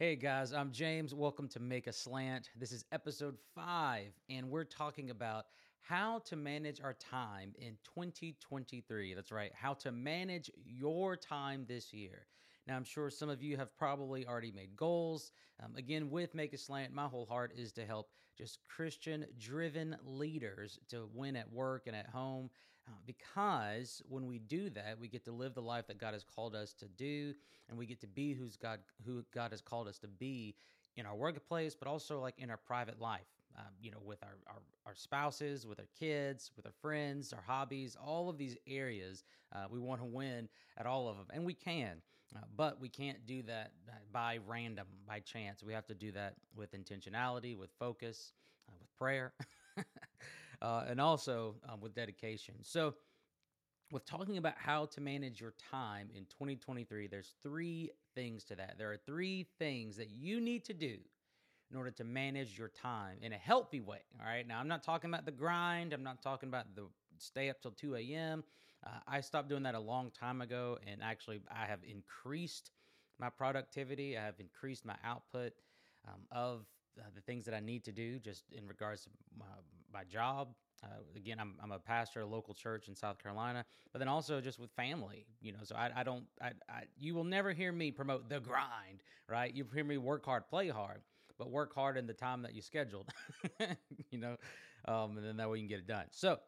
Hey guys, I'm James. Welcome to Make a Slant. This is episode five, and we're talking about how to manage our time in 2023. That's right, how to manage your time this year. Now, I'm sure some of you have probably already made goals. Um, again, with Make a Slant, my whole heart is to help just Christian driven leaders to win at work and at home because when we do that, we get to live the life that God has called us to do and we get to be who's God, who God has called us to be in our workplace, but also like in our private life um, you know, with our, our, our spouses, with our kids, with our friends, our hobbies, all of these areas. Uh, we want to win at all of them, and we can, uh, but we can't do that by random, by chance. We have to do that with intentionality, with focus, uh, with prayer, uh, and also um, with dedication. So, with talking about how to manage your time in 2023, there's three things to that. There are three things that you need to do in order to manage your time in a healthy way. All right. Now, I'm not talking about the grind. I'm not talking about the stay up till 2 a.m. Uh, I stopped doing that a long time ago. And actually, I have increased my productivity, I have increased my output um, of uh, the things that I need to do just in regards to my, my job. Uh, again, I'm, I'm a pastor, of a local church in South Carolina, but then also just with family, you know. So I, I don't, I, I, you will never hear me promote the grind, right? You hear me work hard, play hard but work hard in the time that you scheduled, you know, um, and then that way you can get it done. So,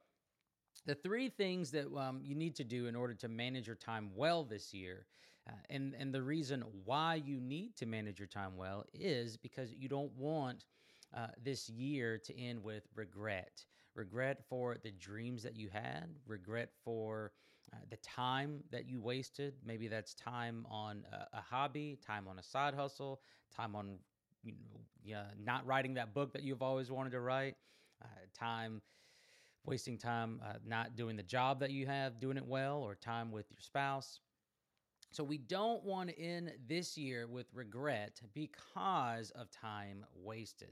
the three things that um, you need to do in order to manage your time well this year, uh, and and the reason why you need to manage your time well is because you don't want uh, this year to end with regret. Regret for the dreams that you had, regret for uh, the time that you wasted. Maybe that's time on a, a hobby, time on a side hustle, time on you know, yeah, not writing that book that you've always wanted to write, uh, time wasting time uh, not doing the job that you have, doing it well, or time with your spouse. So we don't want to end this year with regret because of time wasted.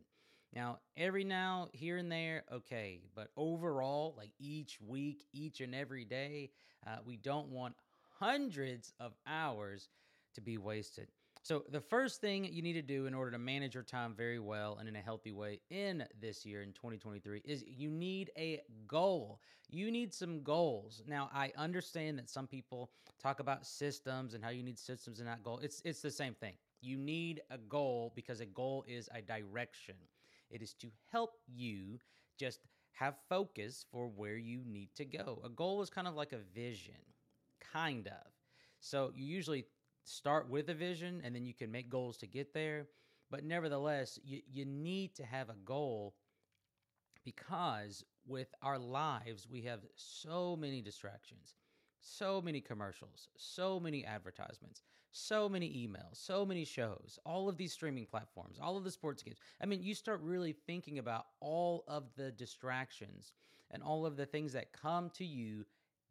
Now, every now, here and there, okay, but overall, like each week, each and every day, uh, we don't want hundreds of hours to be wasted. So, the first thing you need to do in order to manage your time very well and in a healthy way in this year in 2023 is you need a goal. You need some goals. Now, I understand that some people talk about systems and how you need systems and not goal. It's it's the same thing. You need a goal because a goal is a direction. It is to help you just have focus for where you need to go. A goal is kind of like a vision, kind of. So, you usually start with a vision and then you can make goals to get there. But nevertheless, you, you need to have a goal because with our lives, we have so many distractions, so many commercials, so many advertisements, so many emails, so many shows, all of these streaming platforms, all of the sports games. I mean, you start really thinking about all of the distractions and all of the things that come to you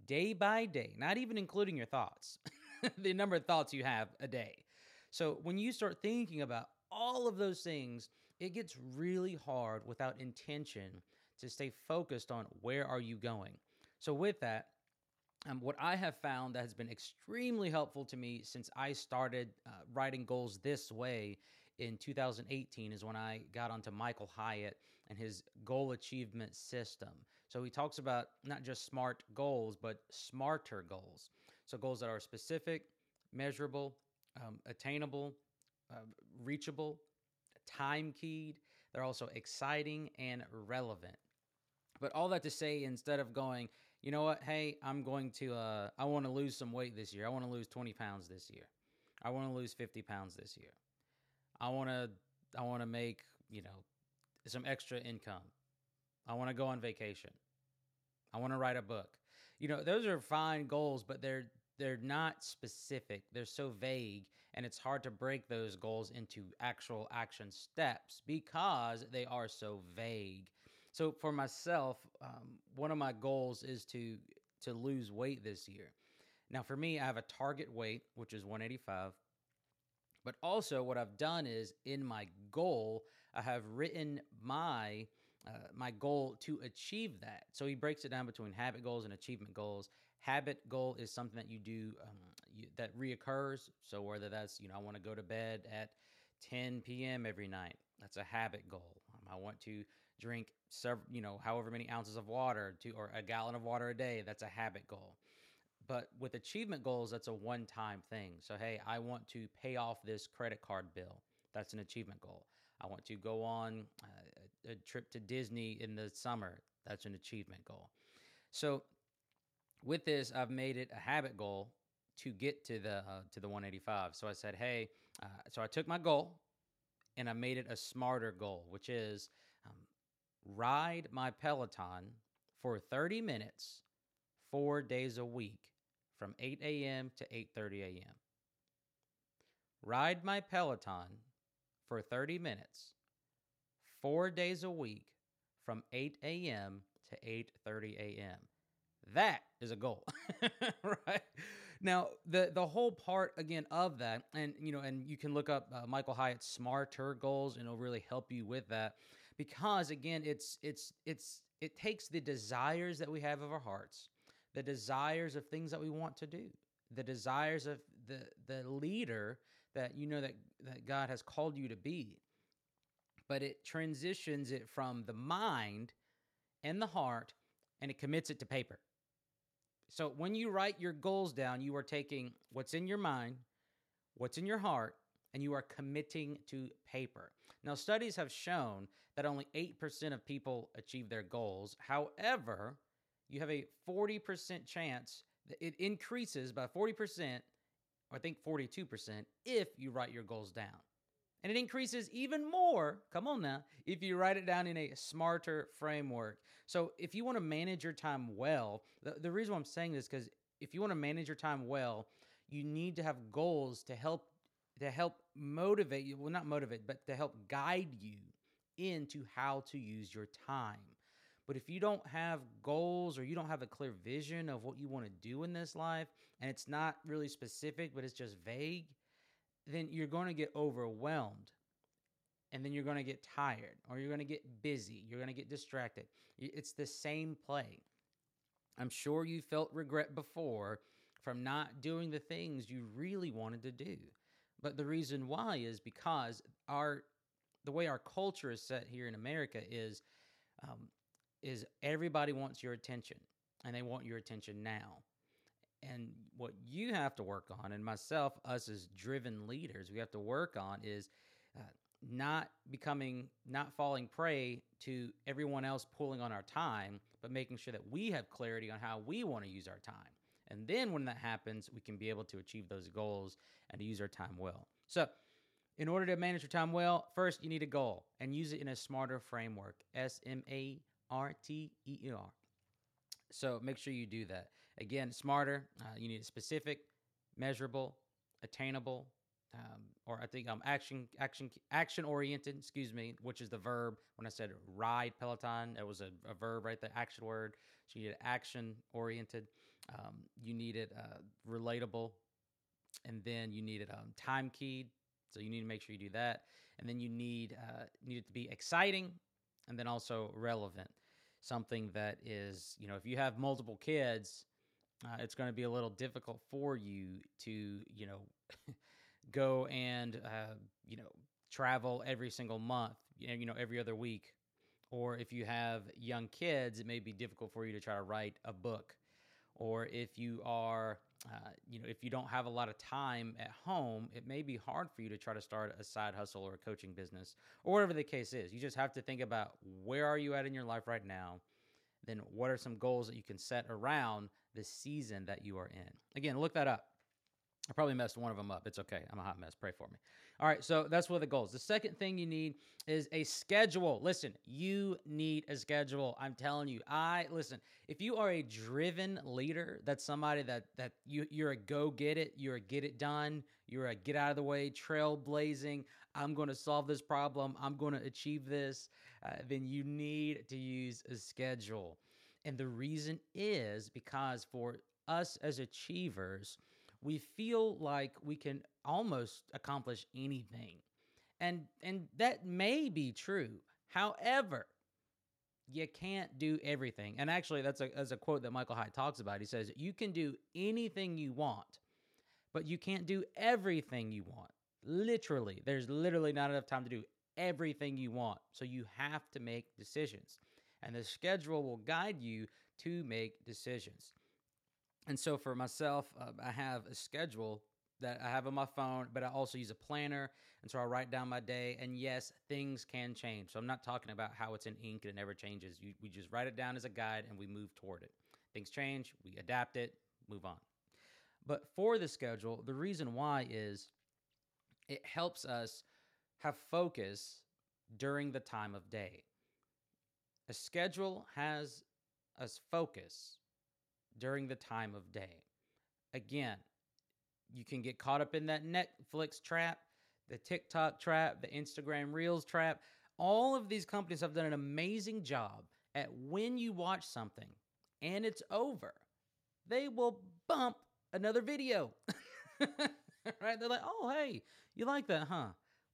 day by day, not even including your thoughts, the number of thoughts you have a day. So when you start thinking about all of those things, it gets really hard without intention to stay focused on where are you going. So with that, um, what I have found that has been extremely helpful to me since I started uh, writing goals this way in 2018 is when I got onto Michael Hyatt and his goal achievement system. So he talks about not just smart goals, but smarter goals. So goals that are specific, measurable, um, attainable, uh, reachable, time keyed. They're also exciting and relevant. But all that to say, instead of going, you know what, hey, I'm going to, uh, I want to lose some weight this year. I want to lose 20 pounds this year. I want to lose 50 pounds this year. I want to I want to make, you know, some extra income. I want to go on vacation. I want to write a book. You know, those are fine goals, but they're they're not specific. They're so vague and it's hard to break those goals into actual action steps because they are so vague. So for myself, um, one of my goals is to to lose weight this year. Now for me, I have a target weight which is 185 but also, what I've done is in my goal, I have written my uh, my goal to achieve that. So he breaks it down between habit goals and achievement goals. Habit goal is something that you do um, you, that reoccurs. So whether that's you know I want to go to bed at 10 p.m. every night. That's a habit goal. Um, I want to drink several, you know, however many ounces of water to, or a gallon of water a day. That's a habit goal. But with achievement goals, that's a one time thing. So, hey, I want to pay off this credit card bill. That's an achievement goal. I want to go on uh, a trip to Disney in the summer. That's an achievement goal. So, with this, I've made it a habit goal to get to the uh, to the 185. So I said, hey, uh, so I took my goal and I made it a smarter goal, which is ride my Peloton for 30 minutes, four days a week from 8 a.m. to 8:30 a.m. Ride my Peloton for 30 minutes, four days a week, from 8 a.m. to 8:30 a.m. That is a goal, right? Now, the the whole part again of that, and you know, and you can look up uh, Michael Hyatt's smarter goals, and it'll really help you with that, because again, it's it's it's it takes the desires that we have of our hearts the desires of things that we want to do, the desires of the the leader that you know that that God has called you to be. But it transitions it from the mind and the heart and it commits it to paper. So when you write your goals down, you are taking what's in your mind, what's in your heart, and you are committing to paper. Now, studies have shown that only 8% of people achieve their goals. However, you have a 40% chance that it increases by 40%, or I think 42%, if you write your goals down. And it increases even more, come on now, if you write it down in a smarter framework. So if you want to manage your time well, the, the reason I'm saying this because if you want to manage your time well, you need to have goals to help to help motivate you, well not motivate, but to help guide you into how to use your time. But if you don't have goals or you don't have a clear vision of what you want to do in this life, and it's not really specific, but it's just vague, then you're going to get overwhelmed. And then you're going to get tired or you're going to get busy. You're going to get distracted. It's the same play. I'm sure you felt regret before from not doing the things you really wanted to do. But the reason why is because our the way our culture is set here in America is um, is everybody wants your attention and they want your attention now. And what you have to work on, and myself, us as driven leaders, we have to work on is uh, not becoming, not falling prey to everyone else pulling on our time, but making sure that we have clarity on how we want to use our time. And then when that happens, we can be able to achieve those goals and to use our time well. So, in order to manage your time well, first you need a goal and use it in a smarter framework. S M A R T E E R. So make sure you do that. Again, smarter. Uh, you need specific, measurable, attainable, um, or I think um, action action action oriented. Excuse me, which is the verb. When I said ride Peloton, it was a, a verb right there, action word. So you need action oriented. Um, you needed uh, relatable, and then you needed um, time keyed. So you need to make sure you do that, and then you need uh, need it to be exciting, and then also relevant something that is, you know, if you have multiple kids, uh, it's going to be a little difficult for you to, you know, go and, uh, you know, travel every single month, you know, every other week. Or if you have young kids, it may be difficult for you to try to write a book. Or if you are uh, you know, if you don't have a lot of time at home, it may be hard for you to try to start a side hustle or a coaching business or whatever the case is. You just have to think about where are you at in your life right now? Then what are some goals that you can set around the season that you are in? Again, look that up. I probably messed one of them up. It's okay. I'm a hot mess. Pray for me. All right. So that's what the goals. The second thing you need is a schedule. Listen, you need a schedule. I'm telling you. I listen. If you are a driven leader, that's somebody that that you you're a go get it. You're a get it done. You're a get out of the way, trailblazing. I'm going to solve this problem. I'm going to achieve this. Uh, then you need to use a schedule. And the reason is because for us as achievers we feel like we can almost accomplish anything. And and that may be true. However, you can't do everything. And actually that's a that's a quote that Michael Hyatt talks about. He says, "You can do anything you want, but you can't do everything you want." Literally, there's literally not enough time to do everything you want. So you have to make decisions. And the schedule will guide you to make decisions. And so for myself, uh, I have a schedule that I have on my phone, but I also use a planner. And so I write down my day. And yes, things can change. So I'm not talking about how it's in ink and it never changes. You, we just write it down as a guide and we move toward it. Things change, we adapt it, move on. But for the schedule, the reason why is it helps us have focus during the time of day. A schedule has us focus during the time of day. Again, you can get caught up in that Netflix trap, the TikTok trap, the Instagram Reels trap. All of these companies have done an amazing job at when you watch something and it's over, they will bump another video. right? They're like, oh, hey, you like that, huh?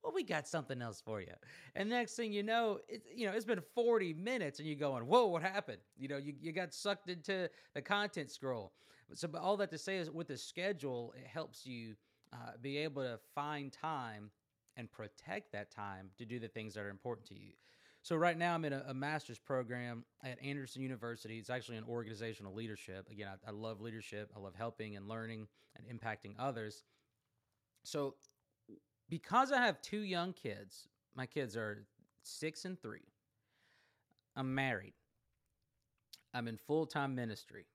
Well, we got something else for you. And next thing you know, it's you know, it's been 40 minutes and you're going, whoa, what happened? You know, you, you got sucked into the content scroll. So, but all that to say is with the schedule, it helps you uh, be able to find time and protect that time to do the things that are important to you. So right now I'm in a, a, master's program at Anderson University. It's actually in organizational leadership. Again, I, I love leadership. I love helping and learning and impacting others. So because I have two young kids, my kids are six and three. I'm married. I'm in full time ministry.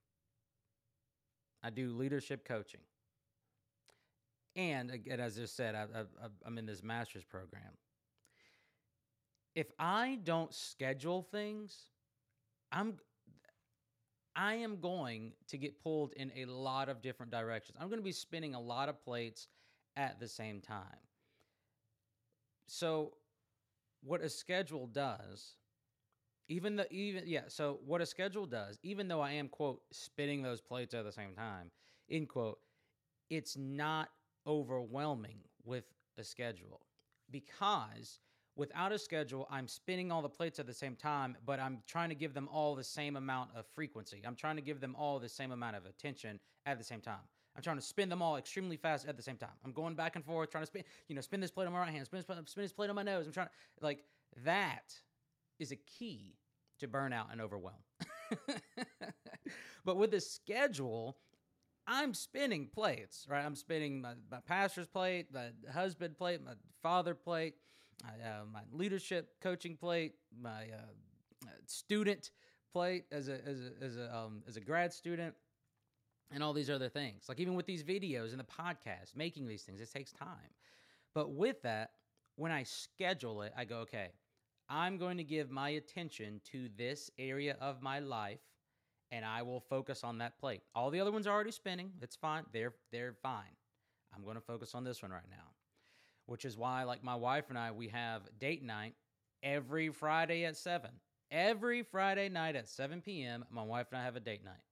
I do leadership coaching. And again, as I just said, I, am in this master's program. If I don't schedule things, I'm I am going to get pulled in a lot of different directions. I'm going to be spinning a lot of plates at the same time. So, what a schedule does even the even yeah so what a schedule does even though i am quote spinning those plates at the same time end quote it's not overwhelming with a schedule. Because without a schedule i'm spinning all the plates at the same time but i'm trying to give them all the same amount of frequency. I'm trying to give them all the same amount of attention at the same time i'm trying to spin them all extremely fast at the same time i'm going back and forth trying to spin you know spin this plate on my right hand spin, spin this plate on my nose i'm trying to like that is a key to burnout and overwhelm. but with the schedule, I'm spinning plates, right? I'm spinning my, my pastor's plate, my husband plate, my father plate, my, uh, my leadership coaching plate, my uh, student plate as a as a as a um, as a grad student, and all these other things. Like even with these videos and the podcast, making these things, it takes time. But with that, when I schedule it, I go, okay, I'm going to give my attention to this area of my life and I will focus on that plate. All the other ones are already spinning. It's fine. They're they're fine. I'm going to focus on this one right now. Which is why like my wife and I we have date night every Friday at 7. Every Friday night at 7 p.m., my wife and I have a date night.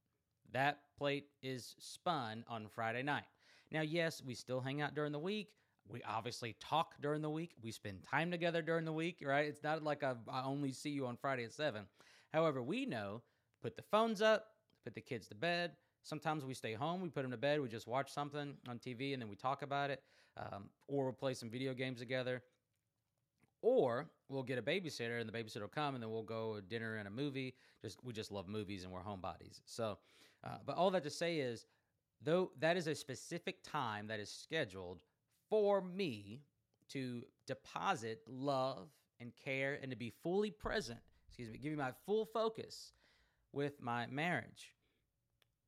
That plate is spun on Friday night. Now, yes, we still hang out during the week we obviously talk during the week. We spend time together during the week, right? It's not like I, only see you on Friday at 7. However, we know put the phones up, put the kids to bed. Sometimes we stay home, we put them to bed, we just watch something on TV and then we talk about it, um, or we'll play some video games together. Or we'll get a babysitter and the babysitter will come and then we'll go dinner and a movie. Just we just love movies and we're homebodies. So, uh, but all that to say is, though that is a specific time that is scheduled for me to deposit love and care and to be fully present, excuse me, give me my full focus with my marriage.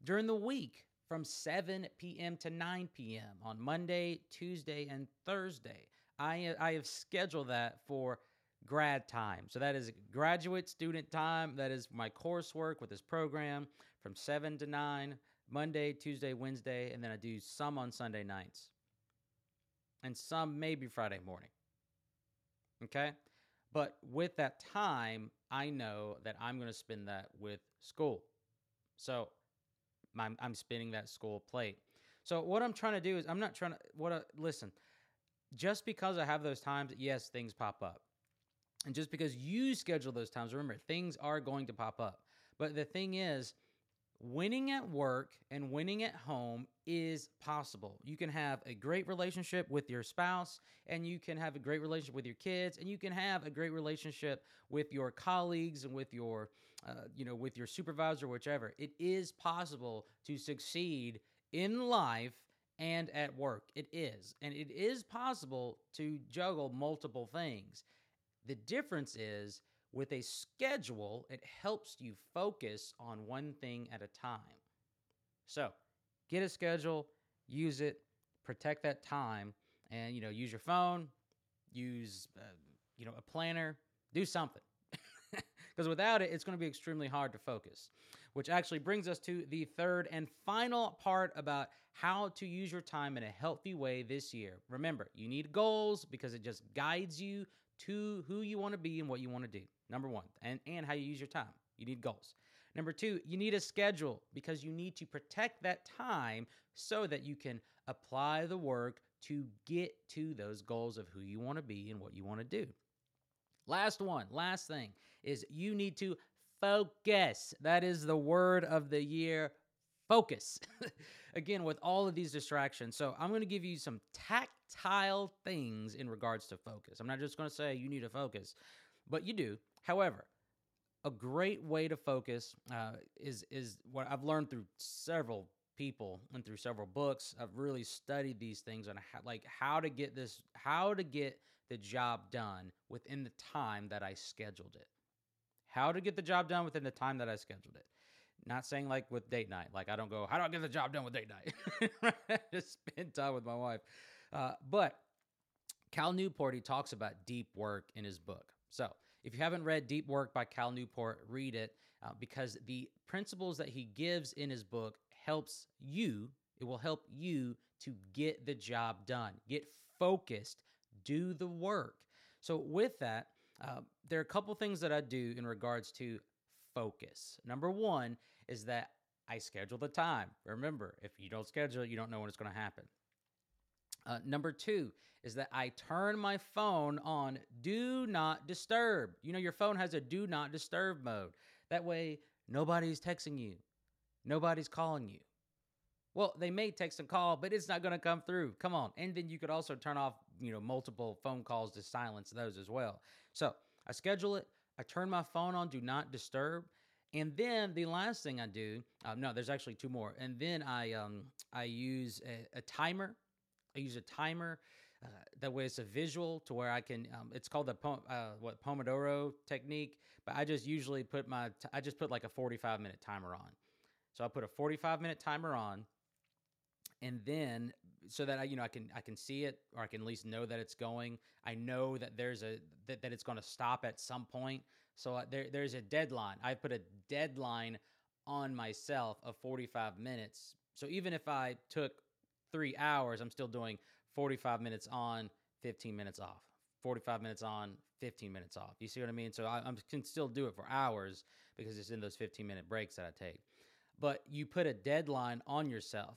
During the week, from 7 p.m. to 9 p.m. on Monday, Tuesday, and Thursday, I, I have scheduled that for grad time. So that is graduate student time. That is my coursework with this program from 7 to 9, Monday, Tuesday, Wednesday, and then I do some on Sunday nights and some maybe Friday morning. Okay? But with that time, I know that I'm going to spend that with school. So I'm, I'm spinning that school plate. So what I'm trying to do is I'm not trying to what I, listen. Just because I have those times, yes, things pop up. And just because you schedule those times, remember, things are going to pop up. But the thing is, winning at work and winning at home is possible. You can have a great relationship with your spouse, and you can have a great relationship with your kids, and you can have a great relationship with your colleagues and with your, uh, you know, with your supervisor, whichever. It is possible to succeed in life and at work. It is, and it is possible to juggle multiple things. The difference is with a schedule, it helps you focus on one thing at a time. So, get a schedule, use it, protect that time, and you know, use your phone, use uh, you know a planner, do something. Because without it, it's going to be extremely hard to focus. Which actually brings us to the third and final part about how to use your time in a healthy way this year. Remember, you need goals because it just guides you to who you want to be and what you want to do. Number one, and, and how you use your time. You need goals. Number two, you need a schedule because you need to protect that time so that you can apply the work to get to those goals of who you want to be and what you want to do. Last one, last thing is you need to focus. That is the word of the year focus. Again, with all of these distractions. So, I'm going to give you some tactile things in regards to focus. I'm not just going to say you need to focus, but you do. However, a great way to focus uh, is is what I've learned through several people and through several books. I've really studied these things on how, like how to get this, how to get the job done within the time that I scheduled it. How to get the job done within the time that I scheduled it. Not saying like with date night. Like I don't go, how do I get the job done with date night? Just spend time with my wife. Uh, but Cal Newport, he talks about deep work in his book. So if you haven't read Deep Work by Cal Newport, read it uh, because the principles that he gives in his book helps you. It will help you to get the job done, get focused, do the work. So with that, uh, there are a couple things that I do in regards to focus. Number one is that I schedule the time. Remember, if you don't schedule it, you don't know when it's going to happen. Uh, number two is that I turn my phone on do not disturb. You know, your phone has a do not disturb mode. That way, nobody's texting you, nobody's calling you. Well, they may text and call, but it's not going to come through. Come on. And then you could also turn off, you know, multiple phone calls to silence those as well. So I schedule it. I turn my phone on, do not disturb. And then the last thing I do, uh, no, there's actually two more. And then I um, I use a, a timer I use a timer. Uh, that way, it's a visual to where I can. Um, it's called the uh, what Pomodoro technique, but I just usually put my. T- I just put like a forty-five minute timer on. So I put a forty-five minute timer on, and then so that I you know I can I can see it or I can at least know that it's going. I know that there's a that, that it's going to stop at some point. So uh, there there's a deadline. I put a deadline on myself of 45 minutes. So even if I took three hours, I'm still doing 45 minutes on, 15 minutes off. 45 minutes on, 15 minutes off. You see what I mean? So I, I can still do it for hours because it's in those 15 minute breaks that I take. But you put a deadline on yourself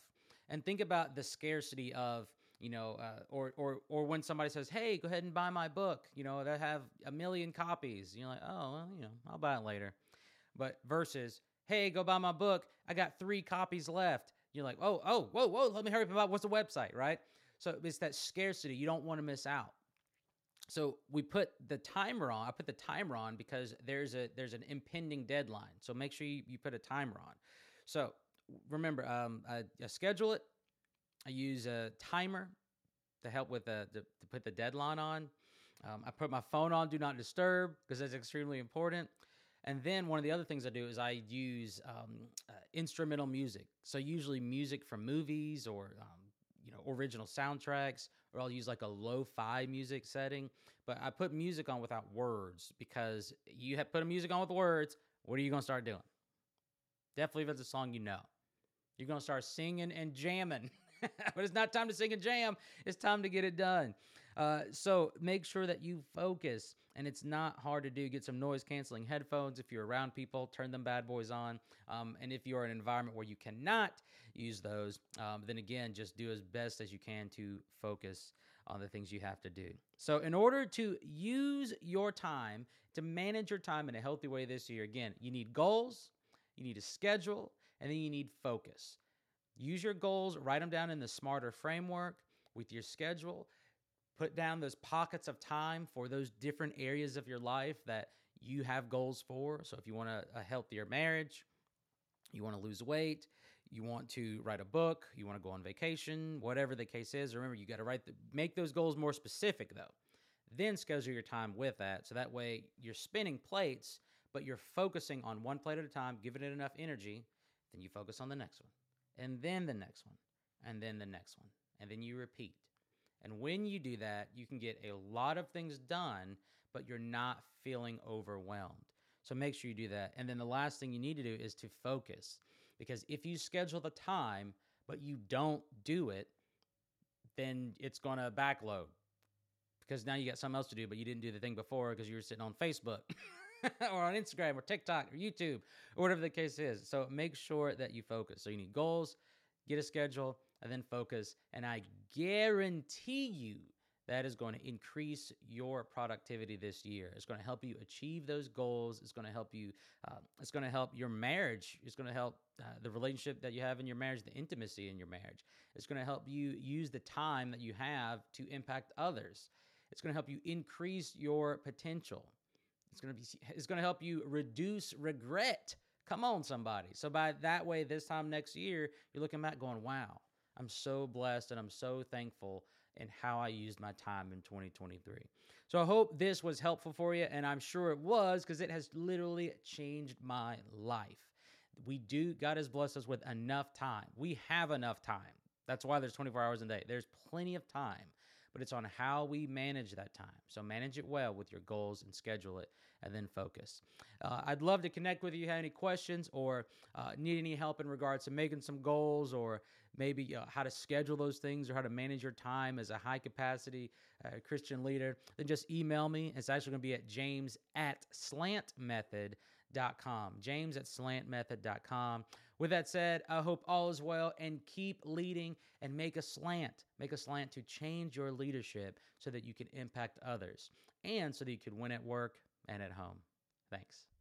and think about the scarcity of you know, uh, or or or when somebody says, "Hey, go ahead and buy my book," you know, that have a million copies. You're like, "Oh, well, you know, I'll buy it later." But versus, "Hey, go buy my book. I got three copies left. You're like, oh, oh, whoa, whoa, let me hurry up about what's the website, right? So it's that scarcity. You don't want to miss out. So we put the timer on. I put the timer on because there's a there's an impending deadline. So make sure you, you put a timer on. So remember, um, I, I schedule it. I use a timer to help with the, to put the deadline on. Um, I put my phone on do not disturb because that's extremely important. And then one of the other things I do is I use um, uh, instrumental music. So usually music from movies or um, you know original soundtracks, or I'll use like a lo-fi music setting. But I put music on without words because you have put a music on with words. What are you gonna start doing? Definitely if it's a song you know, you're gonna start singing and jamming. but it's not time to sing and jam. It's time to get it done. Uh, so make sure that you focus, and it's not hard to do. Get some noise canceling headphones. If you're around people, turn them bad boys on. Um, and if you're in an environment where you cannot use those, um, then again, just do as best as you can to focus on the things you have to do. So, in order to use your time, to manage your time in a healthy way this year, again, you need goals, you need a schedule, And then you need focus. Use your goals, write them down in the smarter framework with your schedule. Put down those pockets of time for those different areas of your life that you have goals for. So if you want a, a healthier marriage, you want to lose weight, you want to write a book, you want to go on vacation, whatever the case is. Remember, you got to write the, make those goals more specific though. Then schedule your time with that. So that way you're spinning plates, but you're focusing on one plate at a time, giving it enough energy. Then you focus on the next one, and then the next one, and then the next one. And then you repeat. And when you do that, you can get a lot of things done, but you're not feeling overwhelmed. So make sure you do that. And then the last thing you need to do is to focus. Because if you schedule the time, but you don't do it, then it's going to backload. Because now you got something else to do, but you didn't do the thing before because you were sitting on Facebook or on Instagram or TikTok or YouTube or whatever the case is. So make sure that you focus. So you need goals, get a schedule, and then focus. And I guarantee you that is going to increase your productivity this year. It's going to help you achieve those goals. It's going to help you. Uh, it's going to help your marriage. It's going to help uh, the relationship that you have in your marriage, the intimacy in your marriage. It's going to help you use the time that you have to impact others. It's going to help you increase your potential. It's going to be. It's going to help you reduce regret. Come on, somebody. So by that way, this time next year, you're looking back going, "Wow, I'm so blessed and I'm so thankful in how I used my time in 2023. So I hope this was helpful for you, and I'm sure it was because it has literally changed my life. We do, God has blessed us with enough time. We have enough time. That's why there's 24 hours a day. There's plenty of time but it's on how we manage that time. So manage it well with your goals and schedule it and then focus. Uh, I'd love to connect with you. Have any questions or uh, need any help in regards to making some goals or maybe uh, how to schedule those things or how to manage your time as a high capacity uh, Christian leader, then just email me. It's actually going to be at james at slantmethod.com. James at slantmethod.com. With that said, I hope all is well and keep leading and make a slant. Make a slant to change your leadership so that you can impact others and so that you can win at work and at home. Thanks.